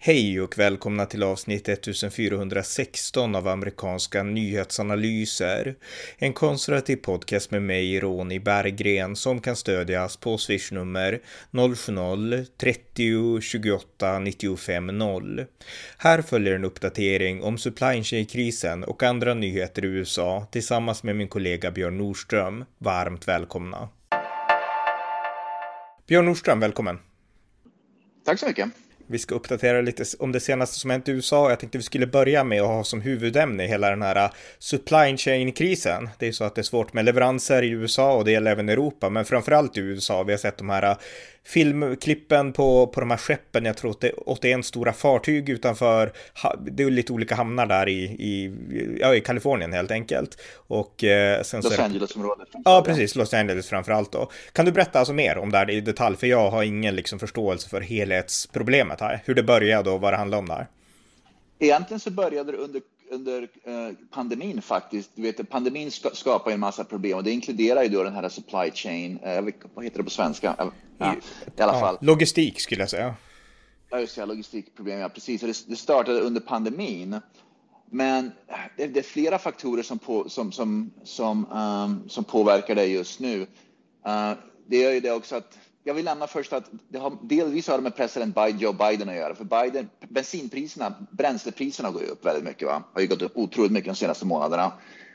Hej och välkomna till avsnitt 1416 av amerikanska nyhetsanalyser. En konservativ podcast med mig, Ronny Berggren, som kan stödjas på swishnummer 070-30 28 95 0. Här följer en uppdatering om supply chain-krisen och andra nyheter i USA tillsammans med min kollega Björn Nordström. Varmt välkomna. Björn Nordström, välkommen. Tack så mycket. Vi ska uppdatera lite om det senaste som hänt i USA. Jag tänkte vi skulle börja med att ha som huvudämne hela den här äh, supply chain-krisen. Det är så att det är svårt med leveranser i USA och det gäller även Europa, men framförallt i USA. Vi har sett de här äh, filmklippen på, på de här skeppen. Jag tror att det är 81 stora fartyg utanför. Det är lite olika hamnar där i, i, ja, i Kalifornien helt enkelt. Och eh, sen Los Angeles-området. Ja, precis. Los Angeles framförallt då. Kan du berätta alltså mer om det här i detalj? För jag har ingen liksom förståelse för helhetsproblemet här. Hur det började och vad det handlar om där. Egentligen så började det under under eh, pandemin faktiskt. Du vet, pandemin skapar en massa problem och det inkluderar ju då den här supply chain. Eh, vad heter det på svenska? Ja, I alla fall. Logistik skulle jag säga. Ja, just det, logistikproblem, ja precis. Det, startade under pandemin. Men det, det, är flera faktorer som, på, som, som, som, um, som påverkar det just nu. Uh, det är ju det också att jag vill nämna först att det har delvis har med president Biden, Joe Biden att göra. För Biden, bensinpriserna, bränslepriserna går ju upp väldigt mycket. Va? Har ju gått upp otroligt mycket de senaste månaderna.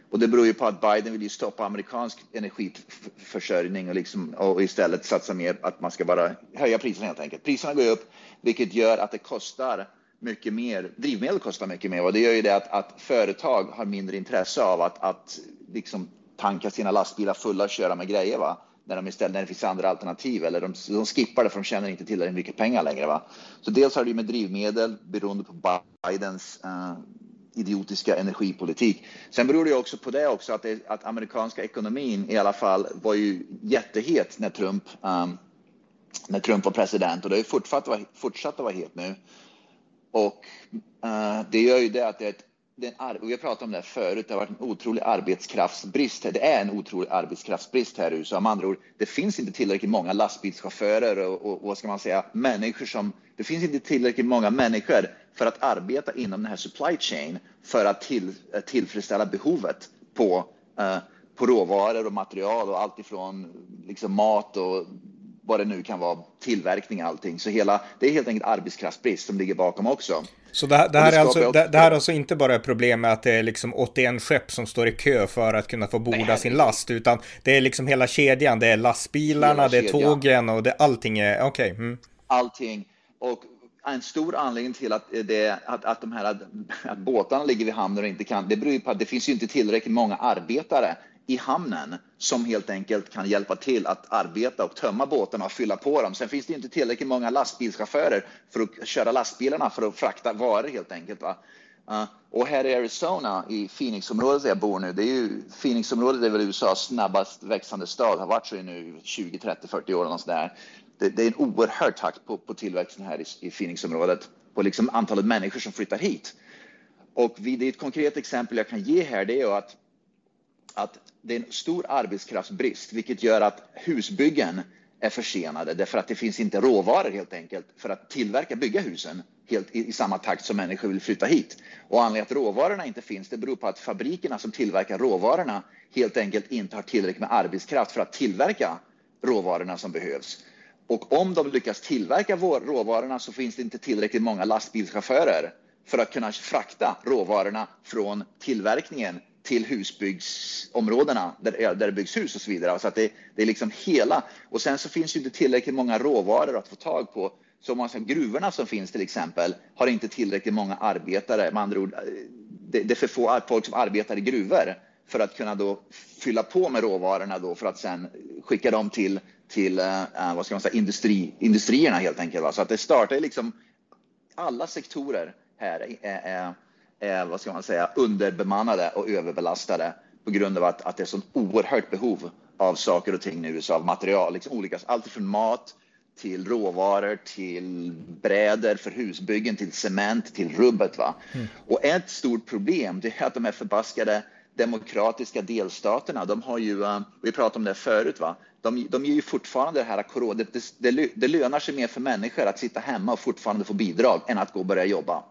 Och det beror ju på att Biden vill ju stoppa amerikansk energiförsörjning och, liksom, och istället satsa mer att man ska bara höja priserna helt enkelt. Priserna går upp, vilket gör att det kostar mycket mer. Drivmedel kostar mycket mer och det gör ju det att, att företag har mindre intresse av att, att liksom tanka sina lastbilar fulla och köra med grejer. Va? När de istället när det finns andra alternativ eller de, de skippar det för de tjänar inte tillräckligt mycket pengar längre. Va? Så dels har det med drivmedel beroende på Bidens uh, idiotiska energipolitik. Sen beror det också på det också att, det, att amerikanska ekonomin i alla fall var ju jättehet när Trump, um, när Trump var president och det har ju fortsatt, fortsatt att vara het nu. Och uh, det gör ju det att det är ett den, vi har pratat om det här förut, det har varit en otrolig arbetskraftsbrist. Det är en otrolig arbetskraftsbrist här i USA. Med andra ord, det finns inte tillräckligt många lastbilschaufförer och, och, och vad ska man säga, människor som, det finns inte tillräckligt många människor för att arbeta inom den här supply chain för att till, eh, tillfredsställa behovet på, eh, på råvaror och material och allt ifrån liksom mat och vad det nu kan vara, tillverkning och allting. Så hela, det är helt enkelt arbetskraftsbrist som ligger bakom också. Så det, det här, är alltså, det, det, här är alltså inte bara ett problem med att det är liksom 81 skepp som står i kö för att kunna få borda Nej. sin last, utan det är liksom hela kedjan. Det är lastbilarna, det är tågen och det, allting är, okej. Okay. Mm. Allting. Och en stor anledning till att, det, att, att de här att båtarna ligger vid hamnen och inte kan, det beror ju på att det finns ju inte tillräckligt många arbetare i hamnen som helt enkelt kan hjälpa till att arbeta och tömma båtarna och fylla på dem. Sen finns det inte tillräckligt många lastbilschaufförer för att köra lastbilarna för att frakta varor helt enkelt. Va? Uh, och här i Arizona, i Phoenixområdet där jag bor nu, det är ju Phoenixområdet är väl USAs snabbast växande stad, har varit så i nu 20, 30, 40 år. Och sådär. Det, det är en oerhörd takt på, på tillväxten här i, i Phoenixområdet, på liksom antalet människor som flyttar hit. Och vid, det är ett konkret exempel jag kan ge här, det är att att det är en stor arbetskraftsbrist, vilket gör att husbyggen är försenade därför att det finns inte råvaror helt enkelt för att tillverka, bygga husen helt i, i samma takt som människor vill flytta hit. Och anledningen att råvarorna inte finns, det beror på att fabrikerna som tillverkar råvarorna helt enkelt inte har tillräckligt med arbetskraft för att tillverka råvarorna som behövs. Och om de lyckas tillverka råvarorna så finns det inte tillräckligt många lastbilschaufförer för att kunna frakta råvarorna från tillverkningen till husbyggsområdena där, där det byggs hus och så vidare. Så att det, det är liksom hela. Och sen så finns ju inte tillräckligt många råvaror att få tag på. Så man säger, gruvorna som finns till exempel har inte tillräckligt många arbetare. Med andra ord, det, det är för få folk som arbetar i gruvor för att kunna då fylla på med råvarorna då för att sen skicka dem till, till uh, vad ska man säga, industri, industrierna helt enkelt. Va? Så att det startar liksom alla sektorer här Uh, uh, är vad ska man säga, underbemannade och överbelastade på grund av att, att det är så oerhört behov av saker och ting nu, så av material, liksom olika, allt från mat till råvaror, till brädor för husbyggen, till cement, till rubbet. Va? Mm. Och ett stort problem det är att de här förbaskade demokratiska delstaterna, de har ju, uh, vi pratade om det förut, va? De, de ger ju fortfarande det här corona, det, det, det lönar sig mer för människor att sitta hemma och fortfarande få bidrag än att gå och börja jobba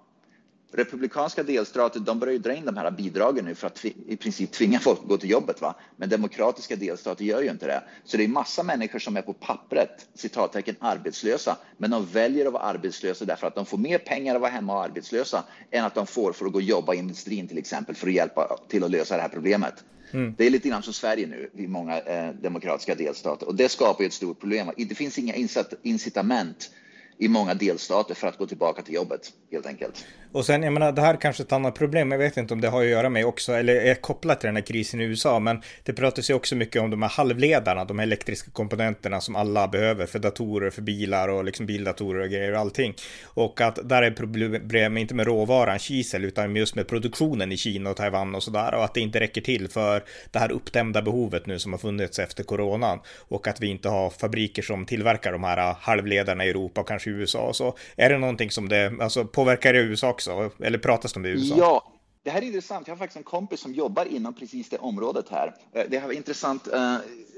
republikanska delstater, de börjar ju dra in de här bidragen nu för att i princip tvinga folk att gå till jobbet. Va? Men demokratiska delstater gör ju inte det. Så det är massa människor som är på pappret, citattecken, arbetslösa, men de väljer att vara arbetslösa därför att de får mer pengar att vara hemma och arbetslösa än att de får för att gå och jobba i industrin till exempel för att hjälpa till att lösa det här problemet. Mm. Det är lite grann som Sverige nu i många eh, demokratiska delstater och det skapar ju ett stort problem. Det finns inga incitament i många delstater för att gå tillbaka till jobbet helt enkelt. Och sen, jag menar, det här är kanske ett annat problem. Jag vet inte om det har att göra med också, eller är kopplat till den här krisen i USA, men det pratas ju också mycket om de här halvledarna, de här elektriska komponenterna som alla behöver för datorer, för bilar och liksom bildatorer och grejer och allting. Och att där är problem inte med råvaran kisel, utan just med produktionen i Kina och Taiwan och sådär och att det inte räcker till för det här uppdämda behovet nu som har funnits efter coronan och att vi inte har fabriker som tillverkar de här halvledarna i Europa och kanske i USA och så. Är det någonting som det, alltså påverkar det USA också? Eller pratas det om det i USA? Ja, det här är intressant. Jag har faktiskt en kompis som jobbar inom precis det området här. Eh, det har varit intressant eh,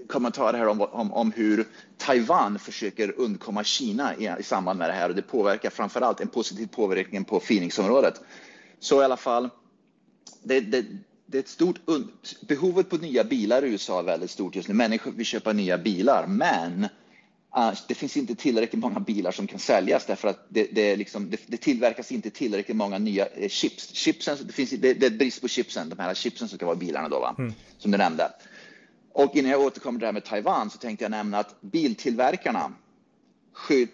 kommentar här om, om, om, hur Taiwan försöker undkomma Kina i, i samband med det här och det påverkar framför allt en positiv påverkan på Phoenixområdet. Så i alla fall, det, det, det är ett stort behovet på nya bilar i USA är väldigt stort just nu. Människor vill köpa nya bilar, men det finns inte tillräckligt många bilar som kan säljas därför att det, det, liksom, det, det tillverkas inte tillräckligt många nya eh, chips. Chipsen, det, finns, det, är brist på chipsen, de här chipsen som ska vara i bilarna då, va? Mm. som du nämnde. Och innan jag återkommer till det här med Taiwan så tänkte jag nämna att biltillverkarna,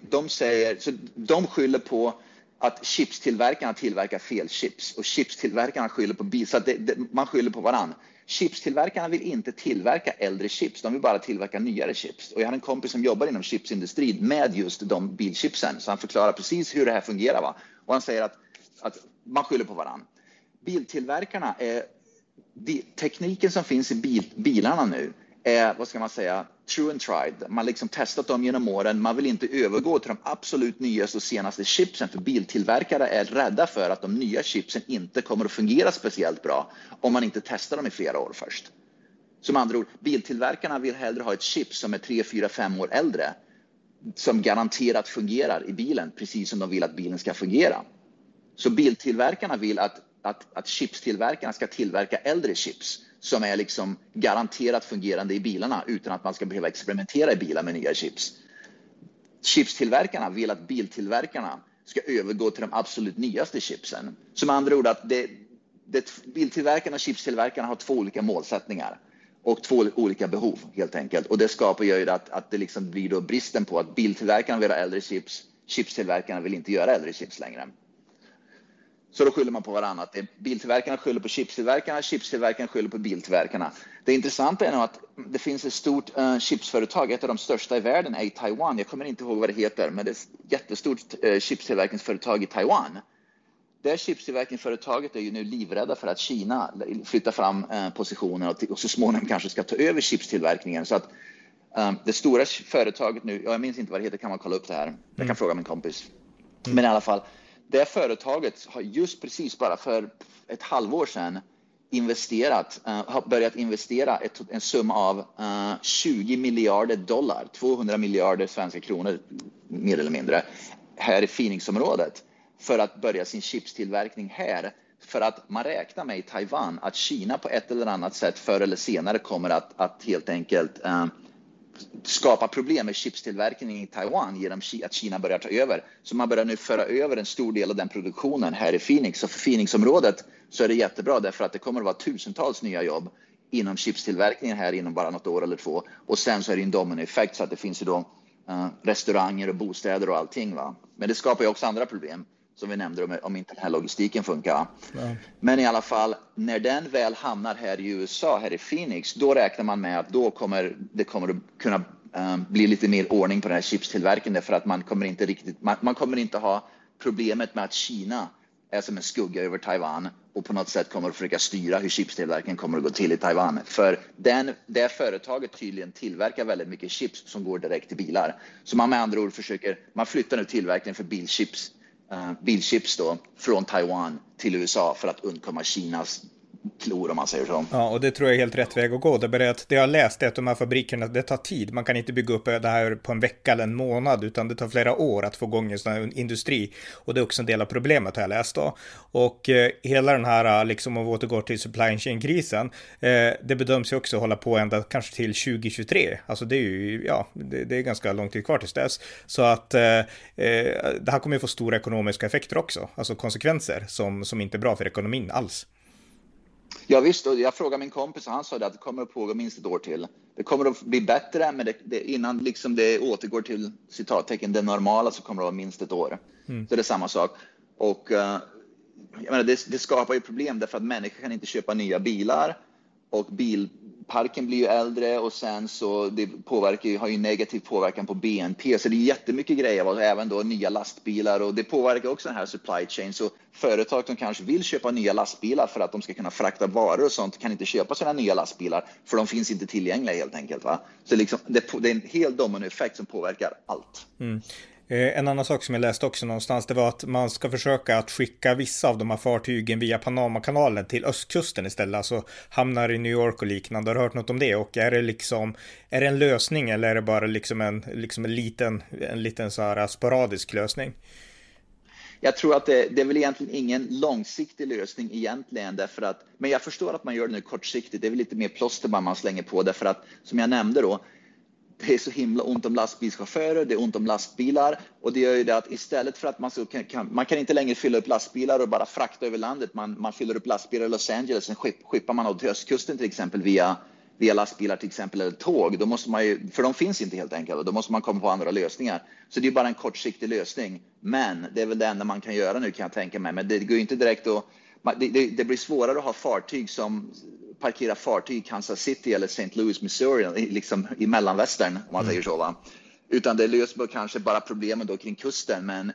de, säger, så de skyller på att chipstillverkarna tillverkar fel chips och chipstillverkarna skyller på bil, så att man skyller på varann. Chipstillverkarna vill inte tillverka äldre chips, de vill bara tillverka nyare chips. Och jag har en kompis som jobbar inom chipsindustrin med just de bilchipsen, så han förklarar precis hur det här fungerar. Va? Och han säger att, att man skyller på varann. Biltillverkarna, är, tekniken som finns i bil, bilarna nu är, vad ska man säga, true and tried. Man har liksom testat dem genom åren. Man vill inte övergå till de absolut nyaste och senaste chipsen för biltillverkare är rädda för att de nya chipsen inte kommer att fungera speciellt bra om man inte testar dem i flera år först. Som andra ord, biltillverkarna vill hellre ha ett chip som är 3, 4, 5 år äldre som garanterat fungerar i bilen precis som de vill att bilen ska fungera. Så biltillverkarna vill att, att, att chipstillverkarna ska tillverka äldre chips som är liksom garanterat fungerande i bilarna utan att man ska behöva experimentera i bilar med nya chips. Chipstillverkarna vill att biltillverkarna ska övergå till de absolut nyaste chipsen. Som andra ord att det, det, biltillverkarna och chipstillverkarna har två olika målsättningar och två olika behov helt enkelt. Och det skapar ju att, att det liksom blir då bristen på att biltillverkarna vill ha äldre chips, chipstillverkarna vill inte göra äldre chips längre. Så då skyller man på varandra. Biltillverkarna skyller på chipstillverkarna, chipstillverkarna skyller på biltillverkarna. Det intressanta är nog att det finns ett stort uh, chipsföretag, ett av de största i världen är i Taiwan. Jag kommer inte ihåg vad det heter, men det är ett jättestort uh, chipstillverkningsföretag i Taiwan. Det chipstillverkningsföretaget är ju nu livrädda för att Kina flyttar fram uh, positioner och, och så småningom kanske ska ta över chipstillverkningen. Så att um, det stora företaget nu, jag minns inte vad det heter, kan man kolla upp det här? Jag kan mm. fråga min kompis. Mm. Men i alla fall, det företaget har just precis bara för ett halvår sedan investerat, uh, har börjat investera ett, en summa av eh, uh, 20 miljarder dollar, 200 miljarder svenska kronor mer eller mindre, här i Phoenixområdet för att börja sin chipstillverkning här. För att man räknar med i Taiwan att Kina på ett eller annat sätt förr eller senare kommer att, att helt enkelt uh, skapa problem med chipstillverkningen i Taiwan genom att Kina börjar ta över. Så man börjar nu föra över en stor del av den produktionen här i Phoenix. Och för Phoenixområdet så är det jättebra därför att det kommer att vara tusentals nya jobb inom chipstillverkningen här inom bara något år eller två. Och sen så är det en dominoeffekt så att det finns ju då eh, restauranger och bostäder och allting. Va? Men det skapar ju också andra problem som vi nämnde om, om inte den här logistiken funkar. Ja. Men i alla fall, när den väl hamnar här i USA, här i Phoenix, då räknar man med att då kommer det kommer att kunna um, bli lite mer ordning på den här chipstillverkningen för att man kommer inte riktigt, man, man, kommer inte ha problemet med att Kina är som en skugga över Taiwan och på något sätt kommer att försöka styra hur chipstillverkningen kommer att gå till i Taiwan. För den, det företaget tydligen tillverkar väldigt mycket chips som går direkt till bilar. Så man med andra ord försöker, man flyttar nu tillverkningen för bilchips Eh, bilchips då, från Taiwan till USA för att undkomma Kinas klor om man säger så. Ja, och det tror jag är helt rätt väg att gå. Det, är att det jag har läst är att de här fabrikerna, det tar tid. Man kan inte bygga upp det här på en vecka eller en månad, utan det tar flera år att få igång en sån här industri. Och det är också en del av problemet har jag läst då. Och eh, hela den här, eh, liksom om vi återgår till supply chain-krisen, eh, det bedöms ju också hålla på ända kanske till 2023. Alltså det är ju, ja, det, det är ganska lång tid kvar tills dess. Så att eh, eh, det här kommer ju få stora ekonomiska effekter också, alltså konsekvenser som, som inte är bra för ekonomin alls. Ja, visst, och jag frågade min kompis och han sa att det kommer att pågå minst ett år till. Det kommer att bli bättre, men det, det, innan liksom det återgår till citattecken det normala så kommer det att vara minst ett år. Mm. Så det är samma sak. Och uh, jag menar, det, det, skapar ju problem därför att människor kan inte köpa nya bilar och bil, parken blir ju äldre och sen så det påverkar, har ju negativ påverkan på BNP. Så det är jättemycket grejer, och även då nya lastbilar och det påverkar också den här supply chain. Så företag som kanske vill köpa nya lastbilar för att de ska kunna frakta varor och sånt kan inte köpa sina nya lastbilar för de finns inte tillgängliga helt enkelt. Va? Så liksom, det, det är en hel dominoeffekt som påverkar allt. Mm. Eh, en annan sak som jag läste också någonstans, det var att man ska försöka att skicka vissa av de här fartygen via Panamakanalen till östkusten istället, alltså hamnar i New York och liknande. Har du hört något om det? Och är det liksom, är det en lösning eller är det bara liksom en, liksom en liten, en liten så här sporadisk lösning? Jag tror att det, det är väl egentligen ingen långsiktig lösning egentligen, därför att, men jag förstår att man gör det nu kortsiktigt. Det är väl lite mer plåster man slänger på, därför att som jag nämnde då, det är så himla ont om lastbilschaufförer, det är ont om lastbilar och det gör ju det att istället för att man så kan, man kan inte längre fylla upp lastbilar och bara frakta över landet. Man, man fyller upp lastbilar i Los Angeles, sen skippar man till östkusten till exempel via via lastbilar till exempel eller tåg, då måste man ju, för de finns inte helt enkelt och då måste man komma på andra lösningar. Så det är bara en kortsiktig lösning. Men det är väl det enda man kan göra nu kan jag tänka mig. Men det går ju inte direkt att det, det, det, blir svårare att ha fartyg som parkera fartyg i Kansas City eller St. Louis, Missouri, liksom i mellanvästern om man mm. säger så. Va? Utan det löser kanske bara problemen då kring kusten, men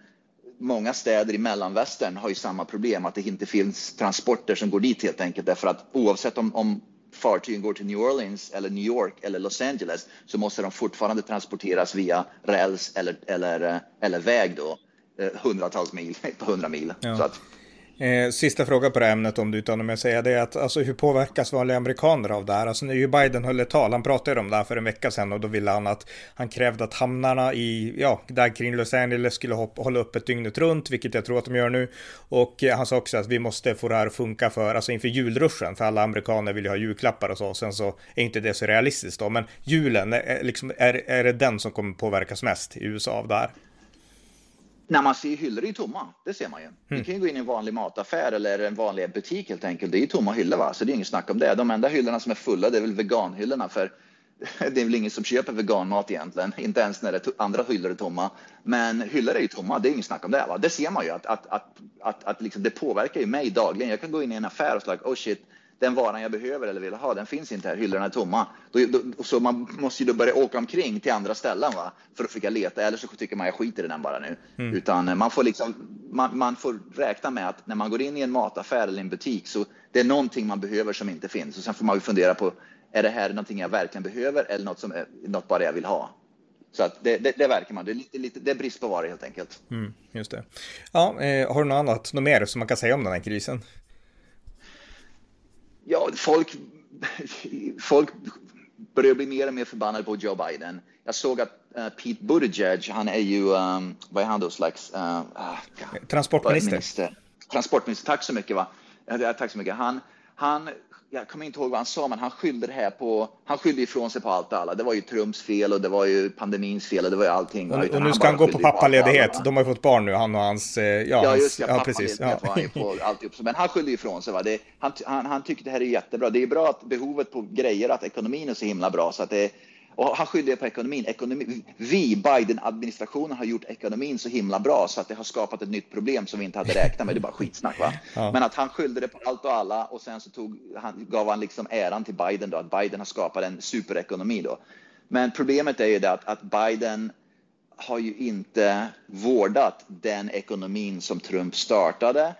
många städer i mellanvästern har ju samma problem, att det inte finns transporter som går dit helt enkelt, därför att oavsett om, om fartygen går till New Orleans eller New York eller Los Angeles så måste de fortfarande transporteras via räls eller, eller, eller väg då, eh, hundratals mil, på hundra mil. Ja. Så att, Eh, sista fråga på det ämnet om du utan om jag säger det är att alltså hur påverkas vanliga amerikaner av det här? Alltså när ju Biden höll ett tal, han pratade om det här för en vecka sedan och då ville han att han krävde att hamnarna i, ja, där kring Los Angeles skulle hoppa, hålla öppet dygnet runt, vilket jag tror att de gör nu. Och eh, han sa också att vi måste få det här att funka för, alltså inför julruschen, för alla amerikaner vill ju ha julklappar och så. Sen så är inte det så realistiskt då, men julen, är, liksom, är, är det den som kommer påverkas mest i USA av det här? När man ser hyllor är ju tomma, det ser man ju. Mm. Du kan ju gå in i en vanlig mataffär eller en vanlig butik helt enkelt. Det är ju tomma hyllor, va? så det är inget snack om det. De enda hyllorna som är fulla, det är väl veganhyllorna, för det är väl ingen som köper veganmat egentligen, inte ens när det andra hyllor är tomma. Men hyllor är ju tomma, det är inget snack om det. Va? Det ser man ju att, att, att, att, att liksom, det påverkar ju mig dagligen. Jag kan gå in i en affär och säga, oh shit, den varan jag behöver eller vill ha, den finns inte här, hyllorna är tomma. Då, då, så man måste ju då börja åka omkring till andra ställen va? för att försöka leta, eller så tycker man jag skiter i den bara nu. Mm. Utan eh, man får, liksom, man, man, får räkna med att när man går in i en mataffär eller en butik så det är någonting man behöver som inte finns. Och sen får man ju fundera på, är det här någonting jag verkligen behöver eller något, som är, något bara jag vill ha? Så att det, det, det verkar man, det är, lite, lite, det är brist på varor helt enkelt. Mm, just det. Ja, eh, har du något annat, något mer som man kan säga om den här krisen? Ja, folk, folk börjar bli mer och mer förbannade på Joe Biden. Jag såg att uh, Pete Buttigieg, han är ju, um, vad är han då slags? Uh, Transportminister. Transportminister, tack så mycket. Va? Ja, tack så mycket. Han, han jag kommer inte ihåg vad han sa, men han skyllde det här på, han skyllde ifrån sig på allt och alla. Det var ju Trumps fel och det var ju pandemins fel och det var ju allting. Och, och nu ska han gå på pappaledighet. De har ju fått barn nu, han och hans, eh, ja, ja just ja, ja precis. Ja. På alltihop. Men han skyllde ifrån sig. Va? Det, han, han, han tyckte det här är jättebra. Det är bra att behovet på grejer, att ekonomin är så himla bra så att det och han skyller på ekonomin. Ekonomi, vi, Biden-administrationen, har gjort ekonomin så himla bra så att det har skapat ett nytt problem som vi inte hade räknat med. Det är bara skitsnack. Va? Ja. Men att han skyllde det på allt och alla och sen så tog, han, gav han liksom äran till Biden då, att Biden har skapat en superekonomi. Då. Men problemet är ju det att, att Biden har ju inte vårdat den ekonomin som Trump startade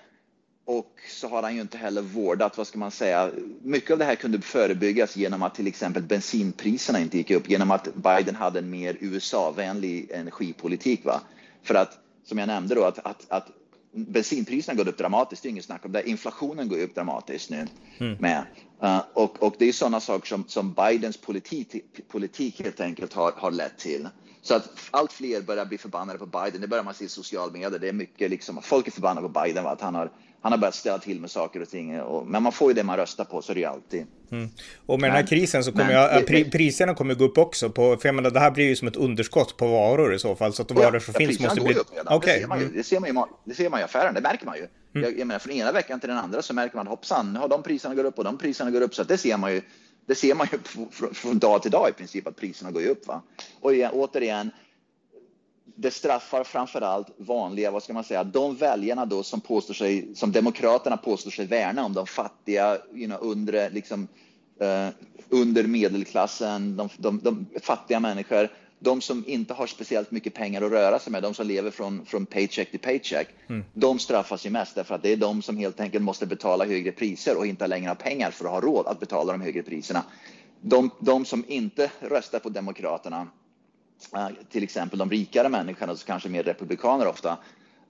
och så har han ju inte heller vårdat, vad ska man säga, mycket av det här kunde förebyggas genom att till exempel bensinpriserna inte gick upp, genom att Biden hade en mer USA-vänlig energipolitik. Va? För att, som jag nämnde då, att, att, att bensinpriserna går upp dramatiskt, det är inget snack om det. Inflationen går upp dramatiskt nu mm. med. Uh, och, och det är sådana saker som, som Bidens politik, politik helt enkelt har, har lett till. Så att allt fler börjar bli förbannade på Biden. Det börjar man se i sociala medier. Det är mycket liksom, folk är förbannade på Biden, va? att han har, han har börjat ställa till med saker och ting. Och, men man får ju det man röstar på, så är det ju alltid. Mm. Och med men, den här krisen så kommer men, jag, pri, priserna kommer gå upp också. På, för jag menar, det här blir ju som ett underskott på varor i så fall. Så att de varor som ja, finns måste bli... Okay. Det, ser man ju, det, ser man ju, det ser man i affären, det märker man ju. Mm. Jag, jag menar, från ena veckan till den andra så märker man hoppsan, nu har de priserna går upp och de priserna går upp. Så det ser man ju. Det ser man ju från, dag till dag i princip att priserna går upp. Va? Och igen, återigen, det straffar framför allt vanliga, vad ska man säga, de väljarna då som påstår sig, som Demokraterna påstår sig värna om, de fattiga, you know, under, liksom, uh, under medelklassen, de, de, de, fattiga människor, de som inte har speciellt mycket pengar att röra sig med, de som lever från, från paycheck till paycheck, mm. de straffas ju mest därför att det är de som helt enkelt måste betala högre priser och inte längre har pengar för att ha råd att betala de högre priserna. De, de som inte röstar på Demokraterna, Eh, till exempel de rikare människorna, så kanske mer republikaner ofta,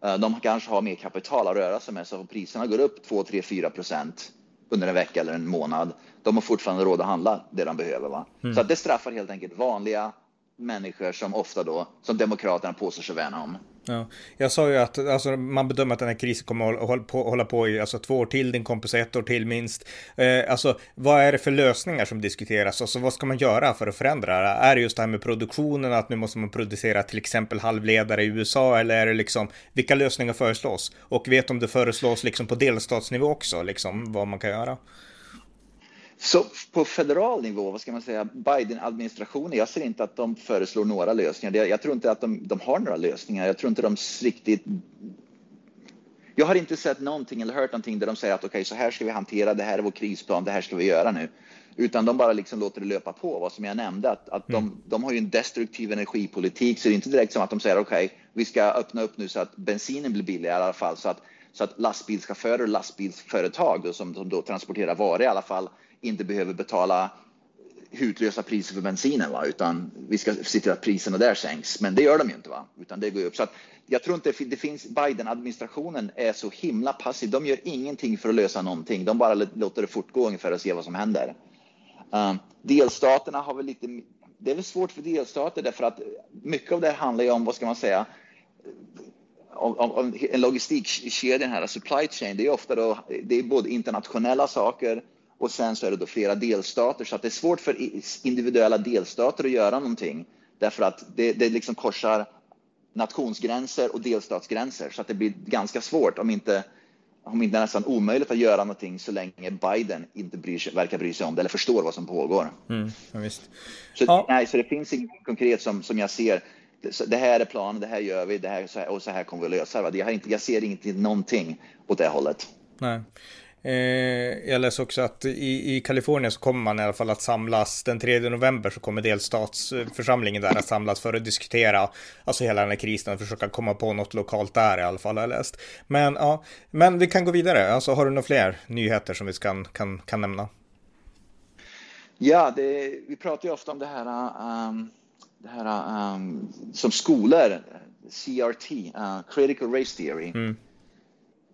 eh, de kanske har mer kapital att röra sig med, så om priserna går upp 2, 3, 4 procent under en vecka eller en månad, de har fortfarande råd att handla det de behöver. Va? Mm. Så att det straffar helt enkelt vanliga människor som ofta då, som Demokraterna påstår sig värna om. Ja, jag sa ju att alltså, man bedömer att den här krisen kommer att hålla på, hålla på i alltså, två år till, din kompis ett år till minst. Eh, alltså, vad är det för lösningar som diskuteras? Alltså, vad ska man göra för att förändra det? Är det just det här med produktionen, att nu måste man producera till exempel halvledare i USA, eller är det liksom, vilka lösningar föreslås? Och vet om det föreslås liksom på delstatsnivå också, liksom vad man kan göra? Så på federal nivå, vad ska man säga, Biden-administrationen, jag ser inte att de föreslår några lösningar. Jag tror inte att de, de har några lösningar. Jag tror inte de riktigt... Jag har inte sett någonting eller hört någonting där de säger att okej, okay, så här ska vi hantera, det här är vår krisplan, det här ska vi göra nu. Utan de bara liksom låter det löpa på, vad som jag nämnde, att, att mm. de, de har ju en destruktiv energipolitik, så det är inte direkt som att de säger okej, okay, vi ska öppna upp nu så att bensinen blir billigare i alla fall, så att, så att lastbilschaufförer och lastbilsföretag då, som, som då transporterar varor i alla fall inte behöver betala hutlösa priser för bensinen, va? utan vi ska se till att priserna där sänks. Men det gör de ju inte, va? utan det går upp. Så att jag tror inte det finns, Biden-administrationen är så himla passiv. De gör ingenting för att lösa någonting. De bara låter det fortgå ungefär och se vad som händer. Eh, delstaterna har väl lite, det är väl svårt för delstater därför att mycket av det handlar ju om, vad ska man säga, om, om en logistikkedja, här supply chain, det är ofta då, det är både internationella saker och sen så är det då flera delstater så att det är svårt för individuella delstater att göra någonting därför att det, det liksom korsar nationsgränser och delstatsgränser så att det blir ganska svårt om inte om inte nästan omöjligt att göra någonting så länge Biden inte bryr sig, verkar bry sig om det eller förstår vad som pågår. Mm, ja. Så, ja. nej, så det finns inget konkret som, som jag ser. Det här är planen, det här gör vi, det här, och så här kommer vi att lösa det. Jag, inte, jag ser inte någonting åt det hållet. Nej. Eh, jag läste också att i, i Kalifornien så kommer man i alla fall att samlas den 3 november så kommer delstatsförsamlingen där att samlas för att diskutera alltså hela den här krisen och försöka komma på något lokalt där i alla fall har jag läst. Men ja, men vi kan gå vidare. Alltså har du några fler nyheter som vi kan, kan, kan nämna? Ja, det, vi pratar ju ofta om det här, um, det här um, som skolor, CRT, uh, Critical Race Theory, mm.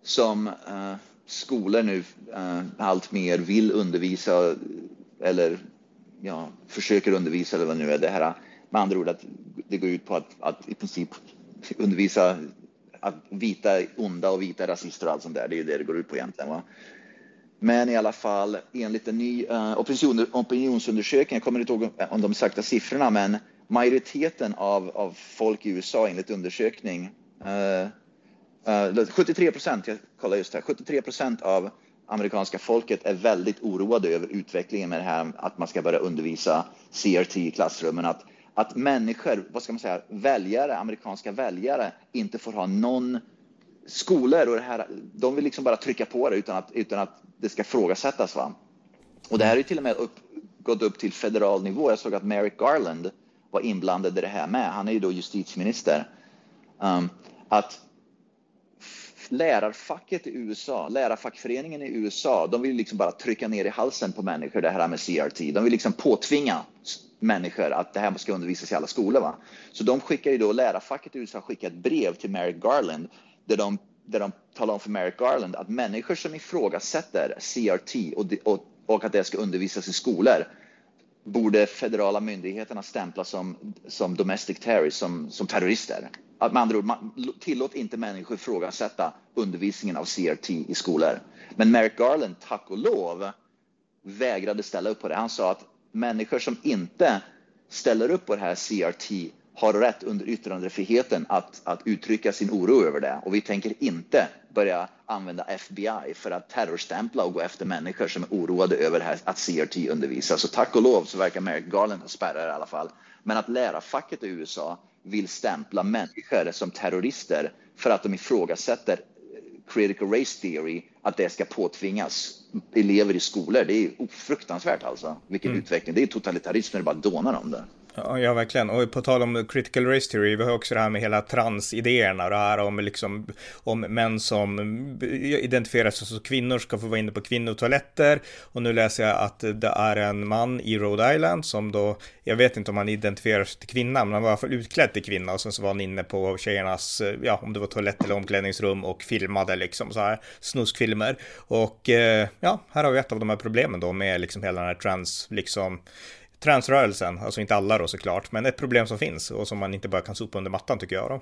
som uh, skolor nu eh, allt mer vill undervisa eller ja, försöker undervisa eller vad nu är det här. Med andra ord att det går ut på att, att i princip undervisa att vita onda och vita rasister och allt sånt där. Det är ju det det går ut på egentligen. Va? Men i alla fall enligt en ny uh, opinion, opinionsundersökning, jag kommer inte ihåg om de exakta siffrorna, men majoriteten av, av folk i USA enligt undersökning uh, Eh, 73 procent, jag kollar just här, 73 procent av amerikanska folket är väldigt oroade över utvecklingen med det här att man ska börja undervisa CRT i klassrummen. Att, att människor, vad ska man säga, väljare, amerikanska väljare inte får ha någon skolor och det här, de vill liksom bara trycka på det utan att, utan att det ska frågasättas. Va? Och det här är till och med upp, gått upp till federal nivå. Jag såg att Merrick Garland var inblandad i det här med. Han är ju då justitieminister. Um, att lärarfacket i USA, lärarfackföreningen i USA, de vill liksom bara trycka ner i halsen på människor det här med CRT. De vill liksom påtvinga människor att det här ska undervisas i alla skolor. Va? Så de skickar ju då, lärarfacket i USA skickar ett brev till Merrick Garland där de där de talar om för Merrick Garland att människor som ifrågasätter CRT och, och, och att det ska undervisas i skolor borde federala myndigheterna stämpla som, som domestic terrorists, som, som terrorister. Att med andra ord, man, tillåt inte människor ifrågasätta undervisningen av CRT i skolor. Men Merrick Garland, tack och lov, vägrade ställa upp på det. Han sa att människor som inte ställer upp på det här CRT har rätt under yttrandefriheten att, att uttrycka sin oro över det. Och vi tänker inte börja använda FBI för att terrorstämpla och gå efter människor som är oroade över att CRT undervisas. Så tack och lov så verkar Merrick Garland ha spärrar i alla fall. Men att lärarfacket i USA vill stämpla människor som terrorister för att de ifrågasätter critical race theory, att det ska påtvingas elever i skolor. Det är fruktansvärt alltså. Vilken mm. utveckling. Det är totalitarism när det bara dånar om det. Ja, verkligen. Och på tal om critical race theory, vi har också det här med hela transidéerna, det här om liksom om män som identifierar sig som kvinnor ska få vara inne på kvinnotoaletter. Och nu läser jag att det är en man i Rhode Island som då, jag vet inte om han identifierar sig till kvinna, men han var i alla fall utklädd till kvinna och sen så var han inne på tjejernas, ja, om det var toalett eller omklädningsrum och filmade liksom så här snuskfilmer. Och eh, ja, här har vi ett av de här problemen då med liksom hela den här trans, liksom transrörelsen, alltså inte alla då såklart, men ett problem som finns och som man inte bara kan sopa under mattan tycker jag. Då.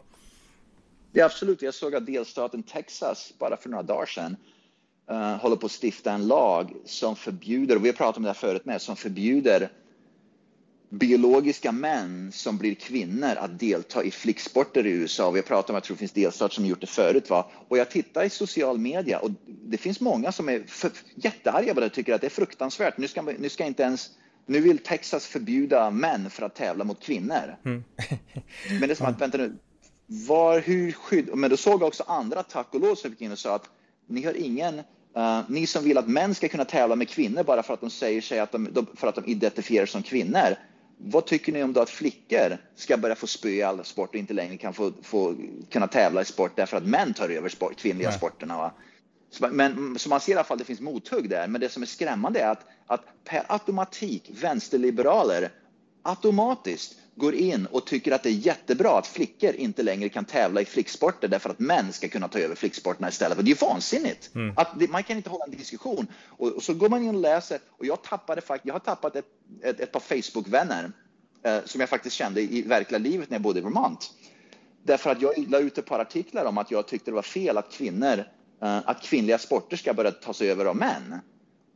Ja, absolut. Jag såg att delstaten Texas bara för några dagar sedan uh, håller på att stifta en lag som förbjuder, och vi har pratat om det här förut med, som förbjuder biologiska män som blir kvinnor att delta i flicksporter i USA. Vi har pratat om, jag tror det finns delstater som gjort det förut. Va? Och jag tittar i social media och det finns många som är jättearga på det och tycker att det är fruktansvärt. Nu ska, nu ska inte ens nu vill Texas förbjuda män för att tävla mot kvinnor. Mm. Men det är som att, vänta nu, var, hur skydd... Men då såg jag också andra, tack och lov, som gick in och sa att ni har ingen, uh, ni som vill att män ska kunna tävla med kvinnor bara för att de säger sig att de, för att de identifierar som kvinnor. Vad tycker ni om då att flickor ska börja få spö i all sport och inte längre kan få, få kunna tävla i sport därför att män tar över sport, kvinnliga Nej. sporterna? Va? Men, så man ser i alla fall att det finns mothugg där. Men det som är skrämmande är att, att per automatik vänsterliberaler automatiskt går in och tycker att det är jättebra att flickor inte längre kan tävla i flicksporter därför att män ska kunna ta över flicksporterna istället. För det är ju vansinnigt. Mm. Att det, man kan inte hålla en diskussion. Och, och, så går man in och läser och jag tappade faktiskt, jag har tappat ett, ett, ett par Facebook-vänner eh, som jag faktiskt kände i verkliga livet när jag bodde i Vermont. Därför att jag la ut ett par artiklar om att jag tyckte det var fel att kvinnor att kvinnliga sporter ska börja tas över av män.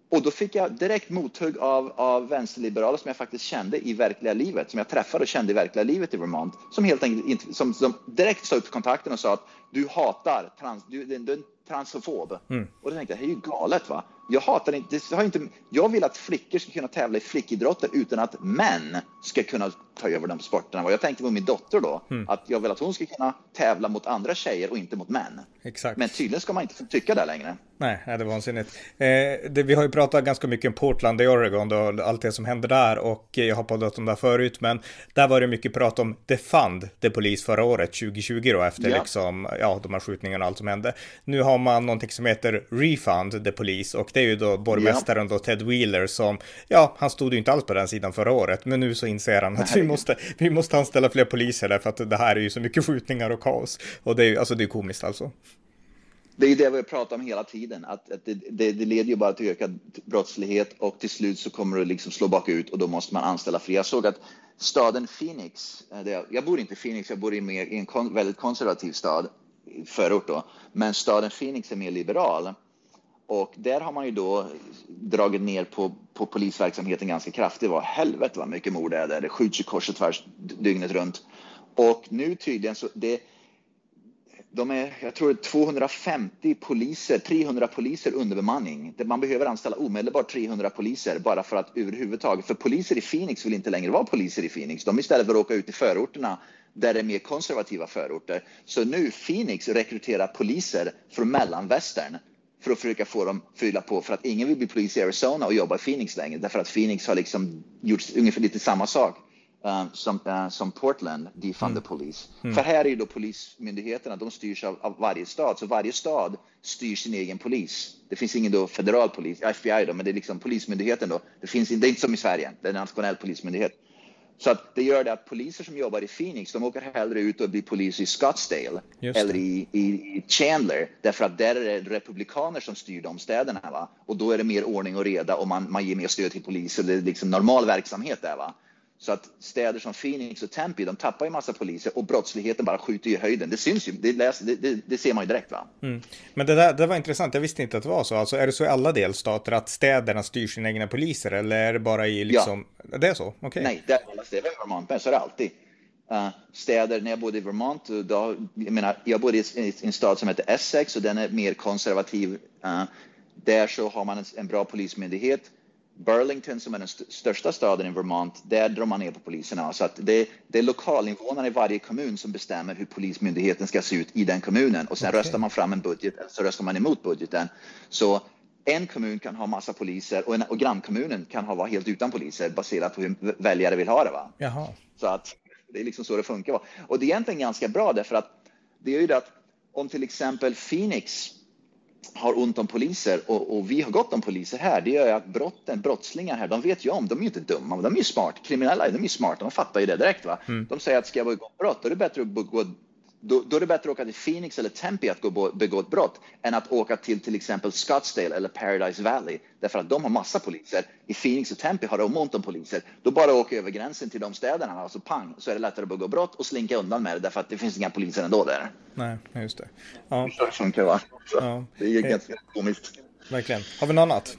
Och då fick jag direkt mothugg av, av vänsterliberaler som jag faktiskt kände i verkliga livet, som jag träffade och kände i verkliga livet i Vermont, som helt enkelt som, som direkt sa upp kontakten och sa att du hatar trans, du, du, du transfob. Mm. Och då tänkte jag, det är ju galet va? Jag hatar inte, har inte, jag vill att flickor ska kunna tävla i flickidrotter utan att män ska kunna ta över de sporterna. Och jag tänkte på min dotter då, mm. att jag vill att hon ska kunna tävla mot andra tjejer och inte mot män. Exakt. Men tydligen ska man inte tycka det längre. Nej, det är vansinnigt. Eh, det, vi har ju pratat ganska mycket om Portland i Oregon och allt det som händer där och jag har poddat om det förut, men där var det mycket prat om Defund, det polis förra året, 2020 då, efter ja. liksom, ja, de här skjutningarna och allt som hände. Nu har man någonting som heter Refund, the polis, och det är ju då borgmästaren då Ted Wheeler som, ja, han stod ju inte alls på den sidan förra året, men nu så inser han att vi måste, vi måste anställa fler poliser därför att det här är ju så mycket skjutningar och kaos. Och det är ju, alltså det är komiskt alltså. Det är ju det vi pratar om hela tiden, att, att det, det, det, leder ju bara till ökad brottslighet och till slut så kommer det liksom slå bakut och då måste man anställa fler. Jag såg att staden Phoenix, eh, jag bor inte i Phoenix, jag bor i, mer, i en kon, väldigt konservativ stad, förort då, men staden Phoenix är mer liberal. Och där har man ju då dragit ner på, på polisverksamheten ganska kraftigt. Vad helvete vad mycket mord det är där. Det skjuts ju kors och tvärs dygnet runt. Och nu tydligen så det de är, jag tror 250 poliser, 300 poliser underbemanning. Man behöver anställa omedelbart 300 poliser bara för att överhuvudtaget, för poliser i Phoenix vill inte längre vara poliser i Phoenix. De istället vill åka ut i förorterna där det är mer konservativa förorter. Så nu Phoenix rekryterar poliser från mellanvästern för att försöka få dem fylla på för att ingen vill bli polis i Arizona och jobba i Phoenix längre därför att Phoenix har liksom gjort ungefär lite samma sak uh, som, uh, som Portland, defund mm. the police. Mm. För här är ju då polismyndigheterna, de styrs av, av, varje stad, så varje stad styr sin egen polis. Det finns ingen då federal polis, FBI då, men det är liksom polismyndigheten då. Det finns det är inte som i Sverige, det är en nationell polismyndighet. Så att det gör det att poliser som jobbar i Phoenix, de åker hellre ut och blir polis i Scottsdale eller i, i, i, Chandler, därför att där är det republikaner som styr de städerna. Va? Och då är det mer ordning och reda och man, man ger mer stöd till poliser. Det är liksom normal verksamhet där. Va? Så att städer som Phoenix och Tempe, de tappar ju massa poliser och brottsligheten bara skjuter i höjden. Det syns ju, det, läs, det, det, det ser man ju direkt va. Mm. Men det där det var intressant, jag visste inte att det var så. Alltså är det så i alla delstater att städerna styr sina egna poliser eller är det bara i liksom, ja. det är så? Okay. Nej, det är alla städer i Vermont, men så är det alltid. Uh, städer, när jag bodde i Vermont, då, jag menar, jag bodde i, i en stad som heter Essex och den är mer konservativ. Uh, där så har man en, en bra polismyndighet Burlington som är den st största staden i Vermont, där drar man ner på poliserna. Så att det, det är lokalinvånarna i varje kommun som bestämmer hur polismyndigheten ska se ut i den kommunen. Och sen okay. röstar man fram en budget, så röstar man emot budgeten. Så en kommun kan ha massa poliser och, en, och grannkommunen kan ha, vara helt utan poliser baserat på hur väljare vill ha det. Va? Jaha. Så att det är liksom så det funkar. Va? Och det är egentligen ganska bra därför att det är ju det att om till exempel Phoenix har ont om poliser och, och, vi har gott om poliser här, det gör ju att brotten, brottslingar här, de vet ju om, de är ju inte dumma, de är ju smart, kriminella, de är ju smarta, de fattar ju det direkt. Va? Mm. De säger att ska jag begå brott, då är det bättre att begå då, då, är det bättre att åka till Phoenix eller Tempe att gå, begå ett brott än att åka till till exempel Scottsdale eller Paradise Valley därför att de har massa poliser. I Phoenix och Tempe har de ont om poliser. Då bara åka över gränsen till de städerna, alltså pang, så är det lättare att begå brott och slinka undan med det därför att det finns inga poliser ändå där. Nej, just det. Ja. Ja. Det är ganska komiskt. Verkligen. Har vi något annat?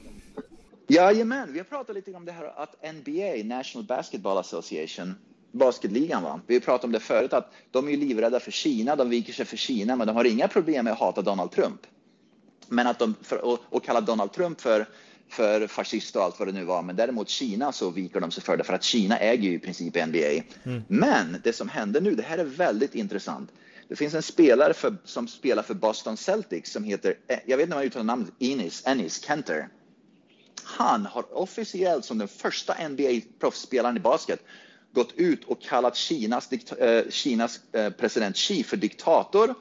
Jajamän, vi har pratat lite om det här att NBA, National Basketball Association, basketligan. Va? Vi pratade om det förut att de är livrädda för Kina, de viker sig för Kina, men de har inga problem med att hata Donald Trump. Men att de, för, och, och kalla Donald Trump för, för fascist och allt vad det nu var, men däremot Kina så viker de sig för det, för att Kina äger ju i princip NBA. Mm. Men det som händer nu, det här är väldigt intressant. Det finns en spelare för, som spelar för Boston Celtics som heter, jag vet inte om jag uttalar namnet, Enis, Ennis Kenter. Han har officiellt som den första NBA-proffsspelaren i basket gått ut och kallat Kinas, eh, Kinas eh, president Xi för diktator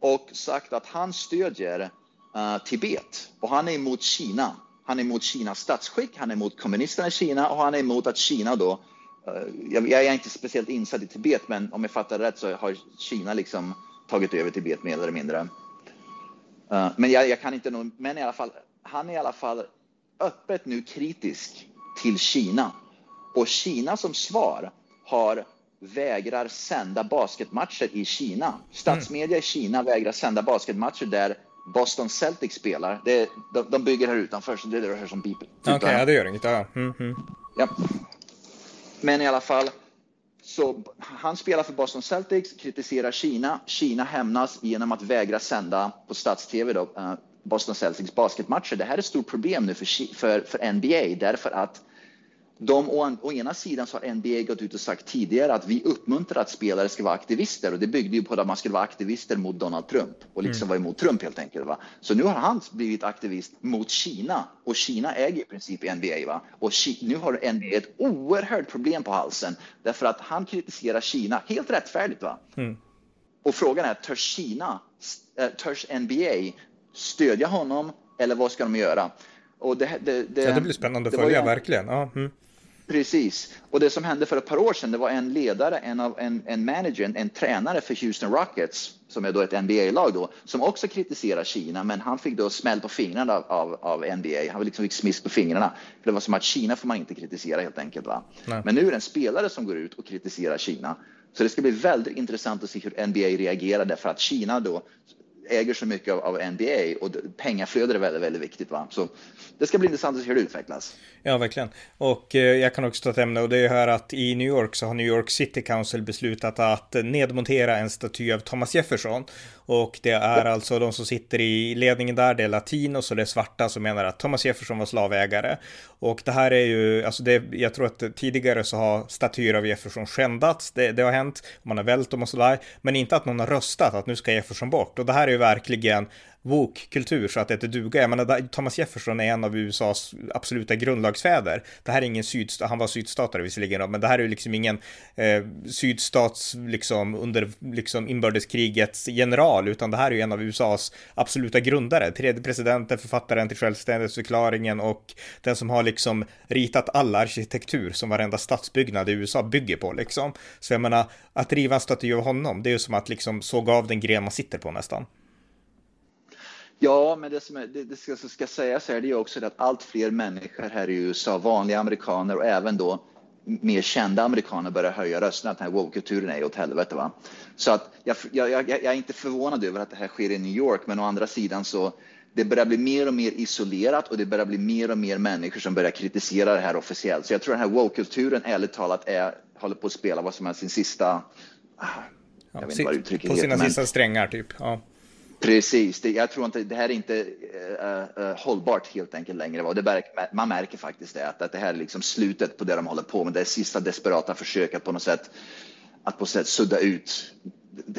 och sagt att han stödjer eh, Tibet och han är emot Kina. Han är emot Kinas statsskick, han är emot kommunisterna i Kina och han är emot att Kina då eh, jag, jag är inte speciellt insatt i Tibet, men om jag fattar rätt så har Kina liksom tagit över Tibet mer eller mindre. Eh, men jag, jag kan inte nog, men i alla fall, han är i alla fall öppet nu kritisk till Kina och Kina som svar har vägrar sända basketmatcher i Kina. Statsmedia i Kina vägrar sända basketmatcher där Boston Celtics spelar. Det, de, de bygger här utanför, så det är det här som beeper. Okej, okay, ja, det gör inget. Ja. Mm, mm. ja. Men i alla fall, så han spelar för Boston Celtics, kritiserar Kina. Kina hämnas genom att vägra sända på stats-tv då, uh, Boston Celtics basketmatcher. Det här är ett stort problem nu för, för, för NBA därför att de, å, å, ena sidan så har NBA gått ut och sagt tidigare att vi uppmuntrar att spelare ska vara aktivister och det byggde ju på att man skulle vara aktivister mot Donald Trump och liksom mm. vara emot Trump helt enkelt. Va? Så nu har han blivit aktivist mot Kina och Kina äger i princip NBA. Va? Och nu har NBA ett oerhört problem på halsen därför att han kritiserar Kina helt rättfärdigt. Va? Mm. Och frågan är, törs Kina, äh, törs NBA stödja honom eller vad ska de göra? Och det, det, det, ja, det blir spännande att följa, verkligen. Ja, mm. Precis. Och det som hände för ett par år sedan, det var en ledare, en, av, en, en manager, en, en tränare för Houston Rockets, som är då ett NBA-lag då, som också kritiserar Kina, men han fick då smäll på fingrarna av, av, av NBA. Han liksom fick smisk på fingrarna. För det var som att Kina får man inte kritisera helt enkelt. Va? Men nu är det en spelare som går ut och kritiserar Kina. Så det ska bli väldigt intressant att se hur NBA reagerar därför att Kina då äger så mycket av, av NBA och pengaflödet är väldigt, väldigt viktigt. Va? Så det ska bli intressant att se hur det utvecklas. Ja, verkligen. Och eh, jag kan också ta ett ämne och det är här att i New York så har New York City Council beslutat att nedmontera en staty av Thomas Jefferson. Och det är alltså de som sitter i ledningen där, det är latinos och det är svarta som menar att Thomas Jefferson var slavägare. Och det här är ju, alltså det, jag tror att tidigare så har statyer av Jefferson skändats, det, det har hänt, man har vält dem och sådär, men inte att någon har röstat att nu ska Jefferson bort. Och det här är ju verkligen woke-kultur så att det inte duger. Jag menar, Thomas Jefferson är en av USAs absoluta grundlagsfäder. Det här är ingen sydstat, han var sydstatare visserligen, men det här är ju liksom ingen eh, sydstats, liksom under liksom inbördeskrigets general, utan det här är ju en av USAs absoluta grundare. Tredje presidenten, författaren till självständighetsförklaringen och den som har liksom ritat all arkitektur som varenda stadsbyggnad i USA bygger på liksom. Så jag menar, att riva en staty av honom, det är ju som att liksom såga av den gren man sitter på nästan. Ja, men det som är, det, det ska, ska sägas är det ju också att allt fler människor här i USA, vanliga amerikaner och även då mer kända amerikaner börjar höja rösten att den här woke-kulturen är åt helvete. Va? Så att jag, jag, jag, jag, är inte förvånad över att det här sker i New York, men å andra sidan så det börjar bli mer och mer isolerat och det börjar bli mer och mer människor som börjar kritisera det här officiellt. Så jag tror den här woke-kulturen ärligt talat är, håller på att spela vad som är sin sista... Ah, uttrycket På sina heter, sista strängar typ. Ja. Precis, det, jag tror inte det här är inte uh, uh, hållbart helt enkelt längre. Det märker, man märker faktiskt det, att, att det här är liksom slutet på det de håller på med. Det är sista desperata försöket på något sätt att på sätt sudda ut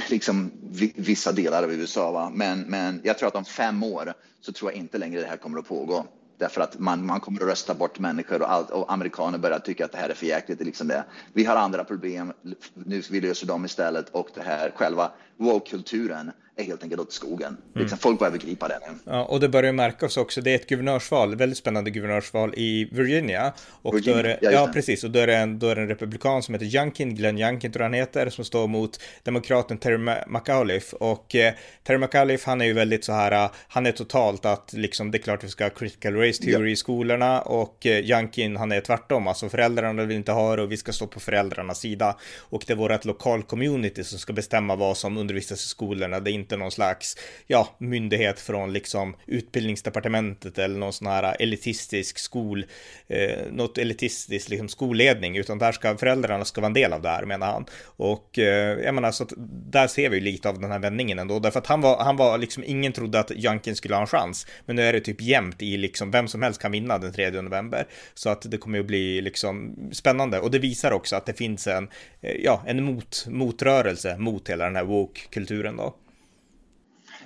liksom vissa delar av USA. Va? Men, men jag tror att om fem år så tror jag inte längre det här kommer att pågå. Därför att man, man kommer att rösta bort människor och, all, och amerikaner börjar tycka att det här är för jäkligt. Liksom det. Vi har andra problem, nu vi löser dem istället och det här själva woke-kulturen är helt enkelt åt skogen. Mm. Liksom, folk börjar begripa det nu. Ja, och det börjar märkas också. Det är ett guvernörsval, väldigt spännande guvernörsval i Virginia. Och Virginia, då är det, ja, ja precis. Och då är, det en, då är det en republikan som heter Youngkin, Glenn Youngkin tror han heter, som står mot demokraten Terry McAuliffe. Och eh, Terry McAuliffe, han är ju väldigt så här, eh, han är totalt att liksom, det är klart att vi ska ha critical race theory ja. i skolorna. Och eh, Youngkin, han är tvärtom, alltså föräldrarna vill inte ha det och vi ska stå på föräldrarnas sida. Och det är vårt lokal community som ska bestämma vad som undervisas i skolorna. Det är inte någon slags, ja, myndighet från liksom utbildningsdepartementet eller någon sån här elitistisk skol, eh, något elitistiskt liksom skolledning, utan där ska föräldrarna ska vara en del av det här menar han. Och eh, jag menar så att där ser vi lite av den här vändningen ändå, därför att han var, han var liksom, ingen trodde att Jankin skulle ha en chans, men nu är det typ jämnt i liksom, vem som helst kan vinna den 3 november. Så att det kommer ju bli liksom spännande och det visar också att det finns en, eh, ja, en mot, motrörelse mot hela den här bokkulturen då.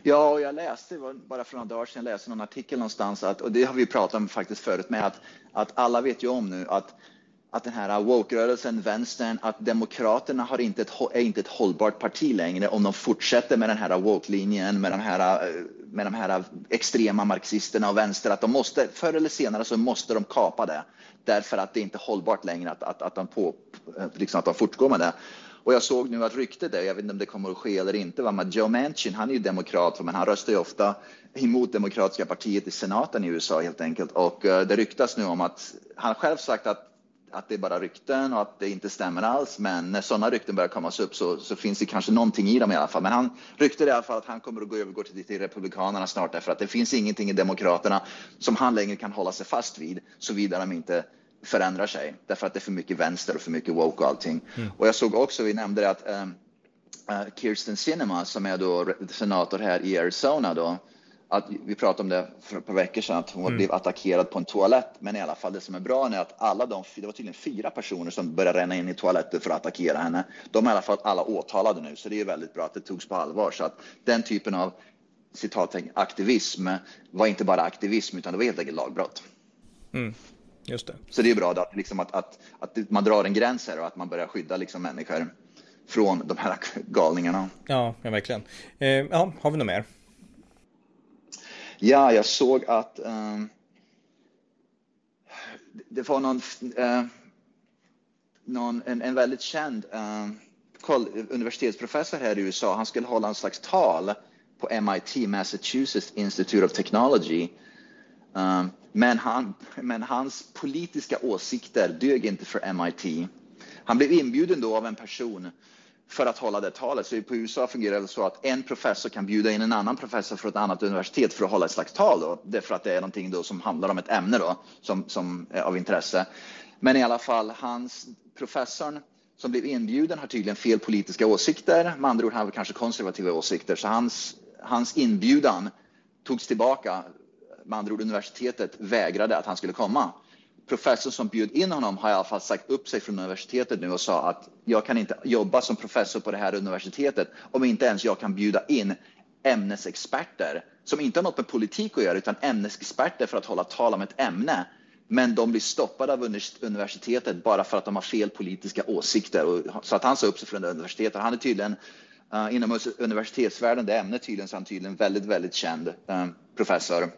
Ja, och jag läste bara för några dagar sedan, jag läste någon artikel någonstans, att, och det har vi pratat om faktiskt förut med, att, att alla vet ju om nu att, att den här woke-rörelsen, vänstern, att demokraterna har inte ett, är inte ett hållbart parti längre om de fortsätter med den här woke-linjen, med de här, med de här extrema marxisterna och vänster, att de måste, förr eller senare så måste de kapa det, därför att det är inte hållbart längre att, att, att, de, på, liksom att de fortgår med det. Och jag såg nu att ryktet är, jag vet inte om det kommer att ske eller inte, va? men Joe Manchin, han är ju demokrat, men han röstar ju ofta emot Demokratiska partiet i senaten i USA helt enkelt. Och eh, det ryktas nu om att han själv sagt att att det är bara rykten och att det inte stämmer alls. Men när sådana rykten börjar komma upp så, så, finns det kanske någonting i dem i alla fall. Men han ryktade i alla fall att han kommer att gå övergå till, till Republikanerna snart därför att det finns ingenting i Demokraterna som han längre kan hålla sig fast vid såvida de inte förändrar sig därför att det är för mycket vänster och för mycket woke och allting. Mm. Och jag såg också, vi nämnde det att um, uh, Kirsten Sinema som är då senator här i Arizona då, att vi pratade om det för ett par veckor sedan, att hon mm. blev attackerad på en toalett. Men i alla fall det som är bra är att alla de, det var tydligen fyra personer som började ränna in i toaletten för att attackera henne. De är i alla fall alla åtalade nu, så det är väldigt bra att det togs på allvar. Så att den typen av citattecken aktivism var inte bara aktivism utan det var helt enkelt lagbrott. Mm. Just det. Så det är bra att, liksom att, att, att man drar en gräns här och att man börjar skydda liksom människor från de här galningarna. Ja, ja verkligen. Eh, ja, har vi något mer? Ja, jag såg att eh, det var någon, eh, någon en, en, väldigt känd eh, universitetsprofessor här i USA. Han skulle hålla en slags tal på MIT, Massachusetts Institute of Technology. Men, han, men hans politiska åsikter dög inte för MIT. Han blev inbjuden då av en person för att hålla det talet. Så på USA fungerar det så att en professor kan bjuda in en annan professor från ett annat universitet för att hålla ett slags tal. Då, därför att det är någonting då som handlar om ett ämne då, som, som är av intresse. Men i alla fall, hans professorn som blev inbjuden har tydligen fel politiska åsikter. Med andra ord, han har kanske konservativa åsikter. Så hans, hans inbjudan togs tillbaka med andra ord universitetet vägrade att han skulle komma. Professorn som bjöd in honom har i alla fall sagt upp sig från universitetet nu och sa att jag kan inte jobba som professor på det här universitetet om inte ens jag kan bjuda in ämnesexperter som inte har något med politik att göra utan ämnesexperter för att hålla tal om ett ämne. Men de blir stoppade av universitetet bara för att de har fel politiska åsikter. Och, så att han sa upp sig från universitetet. Han är tydligen uh, inom universitetsvärlden, det ämnet tydligen, så han tydligen väldigt, väldigt känd uh, professor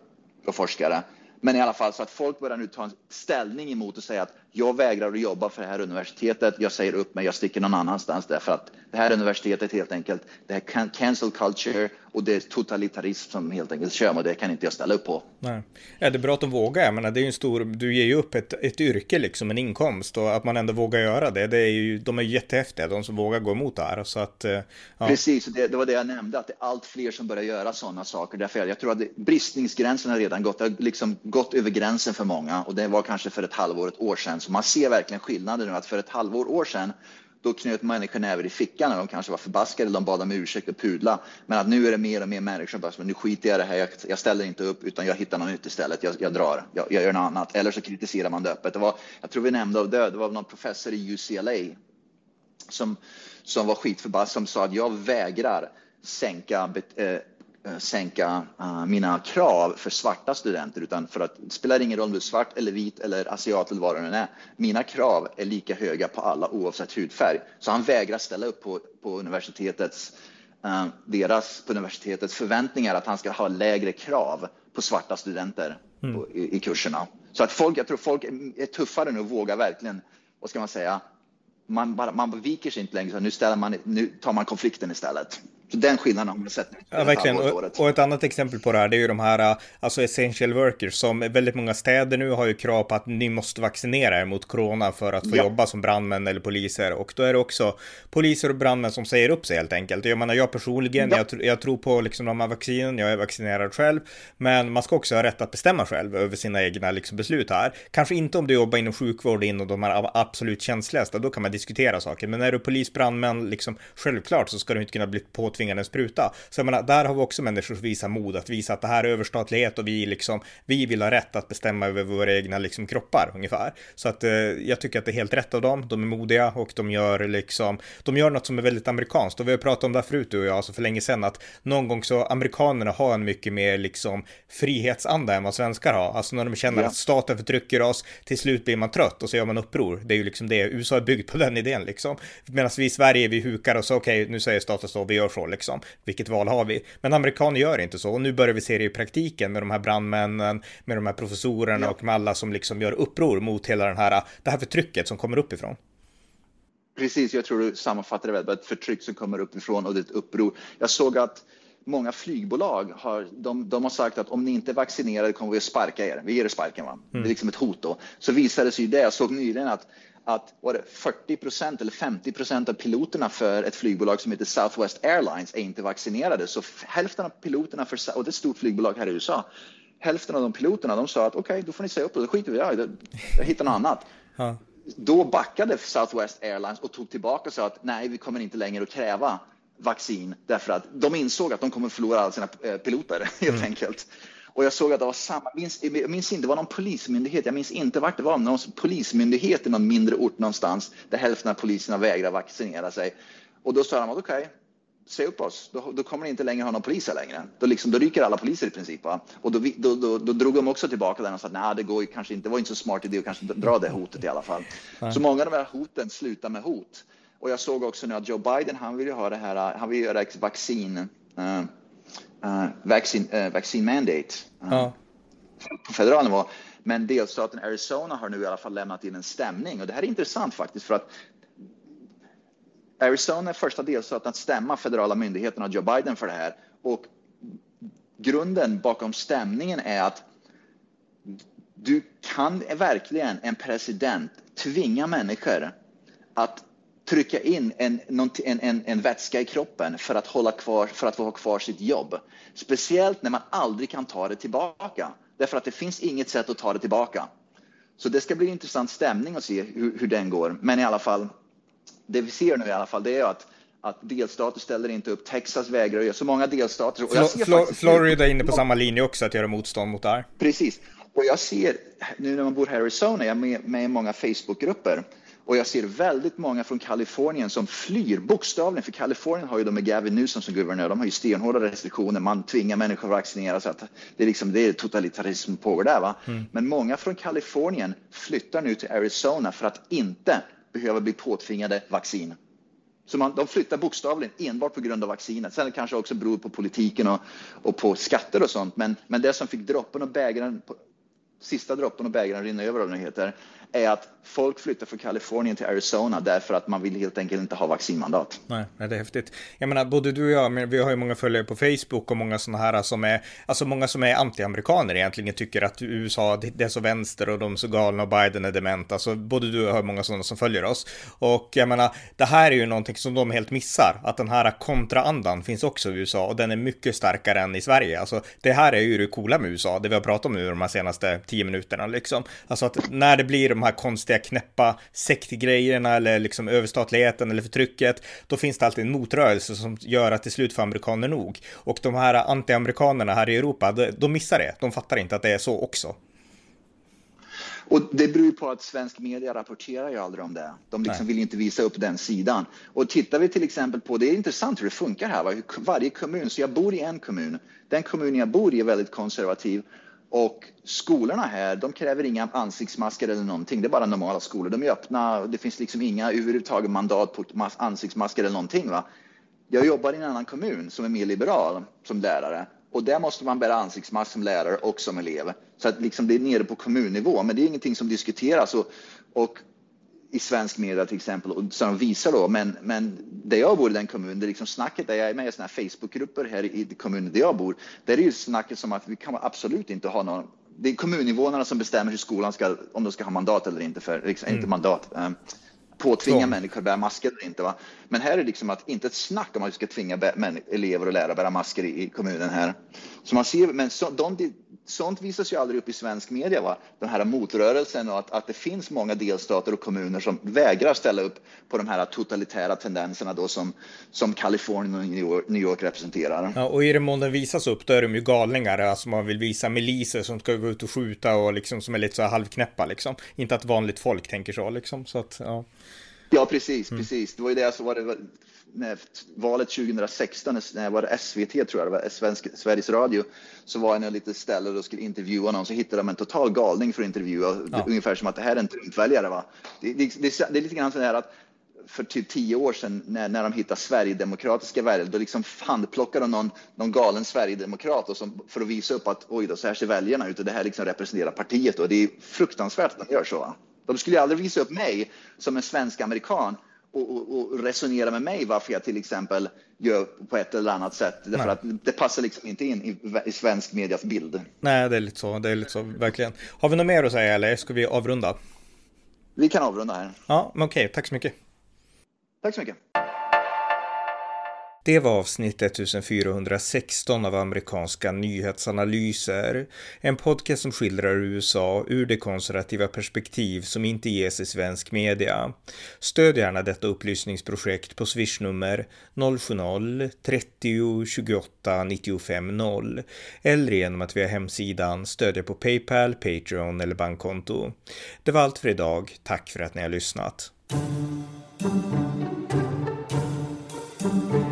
och forskare. Men i alla fall så att folk börjar nu ta en ställning emot och säga att jag vägrar att jobba för det här universitetet. Jag säger upp mig, jag sticker någon annanstans därför att det här universitetet helt enkelt, det är cancel culture och det är totalitarism som helt enkelt kör och det kan inte jag ställa upp på. Nej. Ja, det är bra att de vågar. Jag menar, det är ju en stor, du ger ju upp ett, ett yrke liksom, en inkomst och att man ändå vågar göra det. det är ju, de är jättehäftiga, de som vågar gå emot det här. Så att, eh, ja. Precis, det, det var det jag nämnde, att det är allt fler som börjar göra sådana saker. Därför jag, jag tror att det, bristningsgränsen har redan gått, det har liksom gått över gränsen för många och det var kanske för ett halvår, ett år sedan. Så man ser verkligen skillnaden nu att för ett halvår, år sedan då knöt människor näver i fickan när de kanske var förbaskade, de bad om ursäkt och pudla. Men att nu är det mer och mer människor som bara, nu skiter jag i det här, jag, jag ställer inte upp utan jag hittar något nytt istället, jag, jag drar, jag, jag, gör något annat. Eller så kritiserar man det öppet. Det var, jag tror vi nämnde av det, det var någon professor i UCLA som, som var skitförbaskad som sa att jag vägrar sänka eh, Eh, sänka uh, mina krav för svarta studenter, utan för att det spelar ingen roll om du är svart eller vit eller asiat eller vad det är. Mina krav är lika höga på alla oavsett hudfärg. Så han vägrar ställa upp på, på universitetets uh, deras på universitetets förväntningar att han ska ha lägre krav på svarta studenter mm. på, i, i, kurserna. Så att folk, jag tror folk är, är tuffare nu och vågar verkligen, vad ska man säga, man, bara, man viker sig inte längre, så nu, ställer man, nu tar man konflikten istället. Så den skillnaden har man sett. Ja, verkligen. Och, och, ett annat exempel på det här, det är ju de här, alltså essential workers, som väldigt många städer nu har ju krav på att ni måste vaccinera er mot corona för att få ja. jobba som brandmän eller poliser. Och då är det också poliser och brandmän som säger upp sig helt enkelt. Jag menar, jag personligen, ja. jag, jag, tror på liksom de här vaccinen, jag är vaccinerad själv, men man ska också ha rätt att bestämma själv över sina egna liksom, beslut här. Kanske inte om du jobbar inom sjukvård inom de här absolut känsligaste, då kan man diskutera saker. Men när du är polis, brandmän, liksom, självklart så ska du inte kunna bli påtvingad påtvingad en spruta. Så jag menar, där har vi också människor som visar mod, att visa att det här är överstatlighet och vi liksom, vi vill ha rätt att bestämma över våra egna liksom kroppar ungefär. Så att eh, jag tycker att det är helt rätt av dem, de är modiga och de gör liksom, de gör något som är väldigt amerikanskt och vi har pratat om det här förut du och jag, alltså för länge sedan att någon gång så amerikanerna har en mycket mer liksom frihetsanda än vad svenskar har. Alltså när de känner ja. att staten förtrycker oss, till slut blir man trött och så gör man uppror. Det är ju liksom det, USA är byggt på den idén liksom. Medan vi i Sverige, vi hukar och så okej, okay, nu säger staten så, vi gör så liksom. Vilket val har vi? Men amerikaner gör inte så och nu börjar vi se det i praktiken med de här brandmännen, med de här professorerna ja. och med alla som liksom gör uppror mot hela den här, det här förtrycket som kommer uppifrån. Precis, jag tror du sammanfattar det väl, ett förtryck som kommer uppifrån och det är ett uppror. Jag såg att många flygbolag har, de, de, har sagt att om ni inte är vaccinerade kommer vi att sparka er. Vi ger er sparken. Va? Mm. Det är mm. liksom ett hot då. Så visade sig det, jag såg nyligen att att var det 40 procent eller 50 procent av piloterna för ett flygbolag som heter Southwest Airlines är inte vaccinerade. Så hälften av piloterna, för, och det är ett stort flygbolag här i USA, hälften av de piloterna de sa att okej, okay, då får ni säga upp det, då skiter vi i det, jag hittar något annat. Ja. Då backade Southwest Airlines och tog tillbaka och sa att nej, vi kommer inte längre att kräva vaccin därför att de insåg att de kommer förlora alla sina eh, piloter helt mm. enkelt. Och jag såg att det var samma, minns, jag minns inte, det var någon polismyndighet, jag minns inte vart det var, någon polismyndighet i någon mindre ort någonstans där hälften av poliserna vägrar vaccinera sig. Och då sa de att okej, okay, säg upp oss, då, då, kommer ni inte längre ha någon poliser längre. Då, liksom, då ryker alla poliser i princip. Va? Och då, då, då, då drog de också tillbaka den och sa att nej, det går kanske inte, det var inte så smart idé att kanske dra det hotet i alla fall. Nej. Så många av de här hoten slutar med hot. Och jag såg också nu att Joe Biden, han vill ju ha det här, han vill göra vaccin, uh, uh, vaccine, uh, vaccine mandate uh, ja. på federal nivå. Men delstaten Arizona har nu i alla fall lämnat in en stämning och det här är intressant faktiskt för att Arizona är första delstaten att stämma federala myndigheterna och Joe Biden för det här och grunden bakom stämningen är att du kan verkligen en president tvinga människor att trycka in en, en, en, en vätska i kroppen för att, hålla kvar, för att få ha kvar sitt jobb. Speciellt när man aldrig kan ta det tillbaka. Därför att det finns inget sätt att ta det tillbaka. Så det ska bli intressant stämning att se hur, hur den går. Men i alla fall, det vi ser nu i alla fall, det är att att delstater ställer inte upp, Texas vägrar göra så många delstater. Ser Flo Florida är inne på samma linje också, att göra motstånd mot det här. Precis. Och jag ser, nu när man bor här i Arizona, jag är med, med i många Facebookgrupper Och jag ser väldigt många från Kalifornien som flyr bokstavligen, för Kalifornien har ju de med Gavin Newsom som guvernör, de har ju stenhårda restriktioner, man tvingar människor att vaccinera så att det är liksom det är totalitarism pågår där. Va? Mm. Men många från Kalifornien flyttar nu till Arizona för att inte behöva bli påtvingade vaccin. Så man, de flyttar bokstavligen enbart på grund av vaccinet. Sen kanske också beror på politiken och, och på skatter och sånt. Men, men det som fick droppen och bägaren, sista droppen och bägaren rinner över, vad det heter, är att folk flyttar från Kalifornien till Arizona därför att man vill helt enkelt inte ha vaccinmandat. Nej, det är häftigt. Jag menar, både du och jag, men vi har ju många följare på Facebook och många sådana här som är, alltså många som är antiamerikaner egentligen tycker att USA, det är så vänster och de är så galna och Biden är dement. Alltså både du och jag har många sådana som följer oss. Och jag menar, det här är ju någonting som de helt missar, att den här kontraandan finns också i USA och den är mycket starkare än i Sverige. Alltså det här är ju det coola med USA, det vi har pratat om nu de här senaste tio minuterna liksom. Alltså att när det blir de här konstiga knäppa sektgrejerna eller liksom överstatligheten eller förtrycket, då finns det alltid en motrörelse som gör att till slut får amerikaner nog. Och de här anti-amerikanerna här i Europa, de, missar det. De fattar inte att det är så också. Och det beror på att svensk media rapporterar ju aldrig om det. De liksom vill inte visa upp den sidan. Och tittar vi till exempel på, det är intressant hur det funkar här, varje kommun, så jag bor i en kommun, den kommunen jag bor i är väldigt konservativ och skolorna här, de kräver inga ansiktsmasker eller någonting. Det är bara normala skolor. De är öppna. Det finns liksom inga överhuvudtaget mandat på ansiktsmasker eller någonting. Va? Jag jobbar i en annan kommun som är mer liberal som lärare och där måste man bära ansiktsmask som lärare och som elev. Så att liksom det är nere på kommunnivå, men det är ingenting som diskuteras. Och, och i svensk media till exempel, och som visar då, men, men där jag bor i den kommunen, det är liksom snacket, där jag är med i sådana här Facebookgrupper här i kommunen där jag bor, där är ju snacket som att vi kan absolut inte ha någon det är kommuninvånarna som bestämmer hur skolan ska, om de ska ha mandat eller inte, för, liksom, mm. inte mandat, um, påtvinga så. människor att bära masker eller inte. Va? Men här är det liksom att inte ett snack om att vi ska tvinga elever och lärare att bära masker i, i kommunen här. Så man ser, men så, de, sånt visas ju aldrig upp i svensk media, va? den här motrörelsen och att, att det finns många delstater och kommuner som vägrar ställa upp på de här totalitära tendenserna då som, som Kalifornien och New York, New York representerar. Ja, och i den mån den visas upp då är de ju galningar, alltså man vill visa miliser som ska gå ut och skjuta och liksom som är lite så här halvknäppa liksom. Inte att vanligt folk tänker så liksom, så att ja. Ja, precis, mm. precis. Det var ju det så var det när valet 2016, när var SVT tror jag, det var Svensk, Sveriges Radio, så var jag på lite ställe och skulle intervjua någon, så hittade de en total galning för att intervjua, ja. ungefär som att det här är en Trump-väljare. Va? Det, det, det, det, är lite grann så här att för typ tio år sedan när, när de hittade sverigedemokratiska väljare, då liksom handplockade de någon, någon galen sverigedemokrat och som, för att visa upp att oj då, så här ser väljarna ut och det här liksom representerar partiet och det är fruktansvärt att de gör så. Va? De skulle aldrig visa upp mig som en svensk amerikan och, och, och, resonera med mig varför jag till exempel gör på ett eller annat sätt. Därför Nej. att det passar liksom inte in i, i, svensk medias bild. Nej, det är lite så. Det är lite så, verkligen. Har vi något mer att säga eller ska vi avrunda? Vi kan avrunda här. Ja, men okej. Tack så mycket. Tack så mycket. Det var avsnitt 1416 av amerikanska nyhetsanalyser. En podcast som skildrar USA ur det konservativa perspektiv som inte ges i svensk media. Stöd gärna detta upplysningsprojekt på swishnummer 070-30 28 95 0 eller genom att via hemsidan stödja på Paypal, Patreon eller bankkonto. Det var allt för idag. Tack för att ni har lyssnat. thank you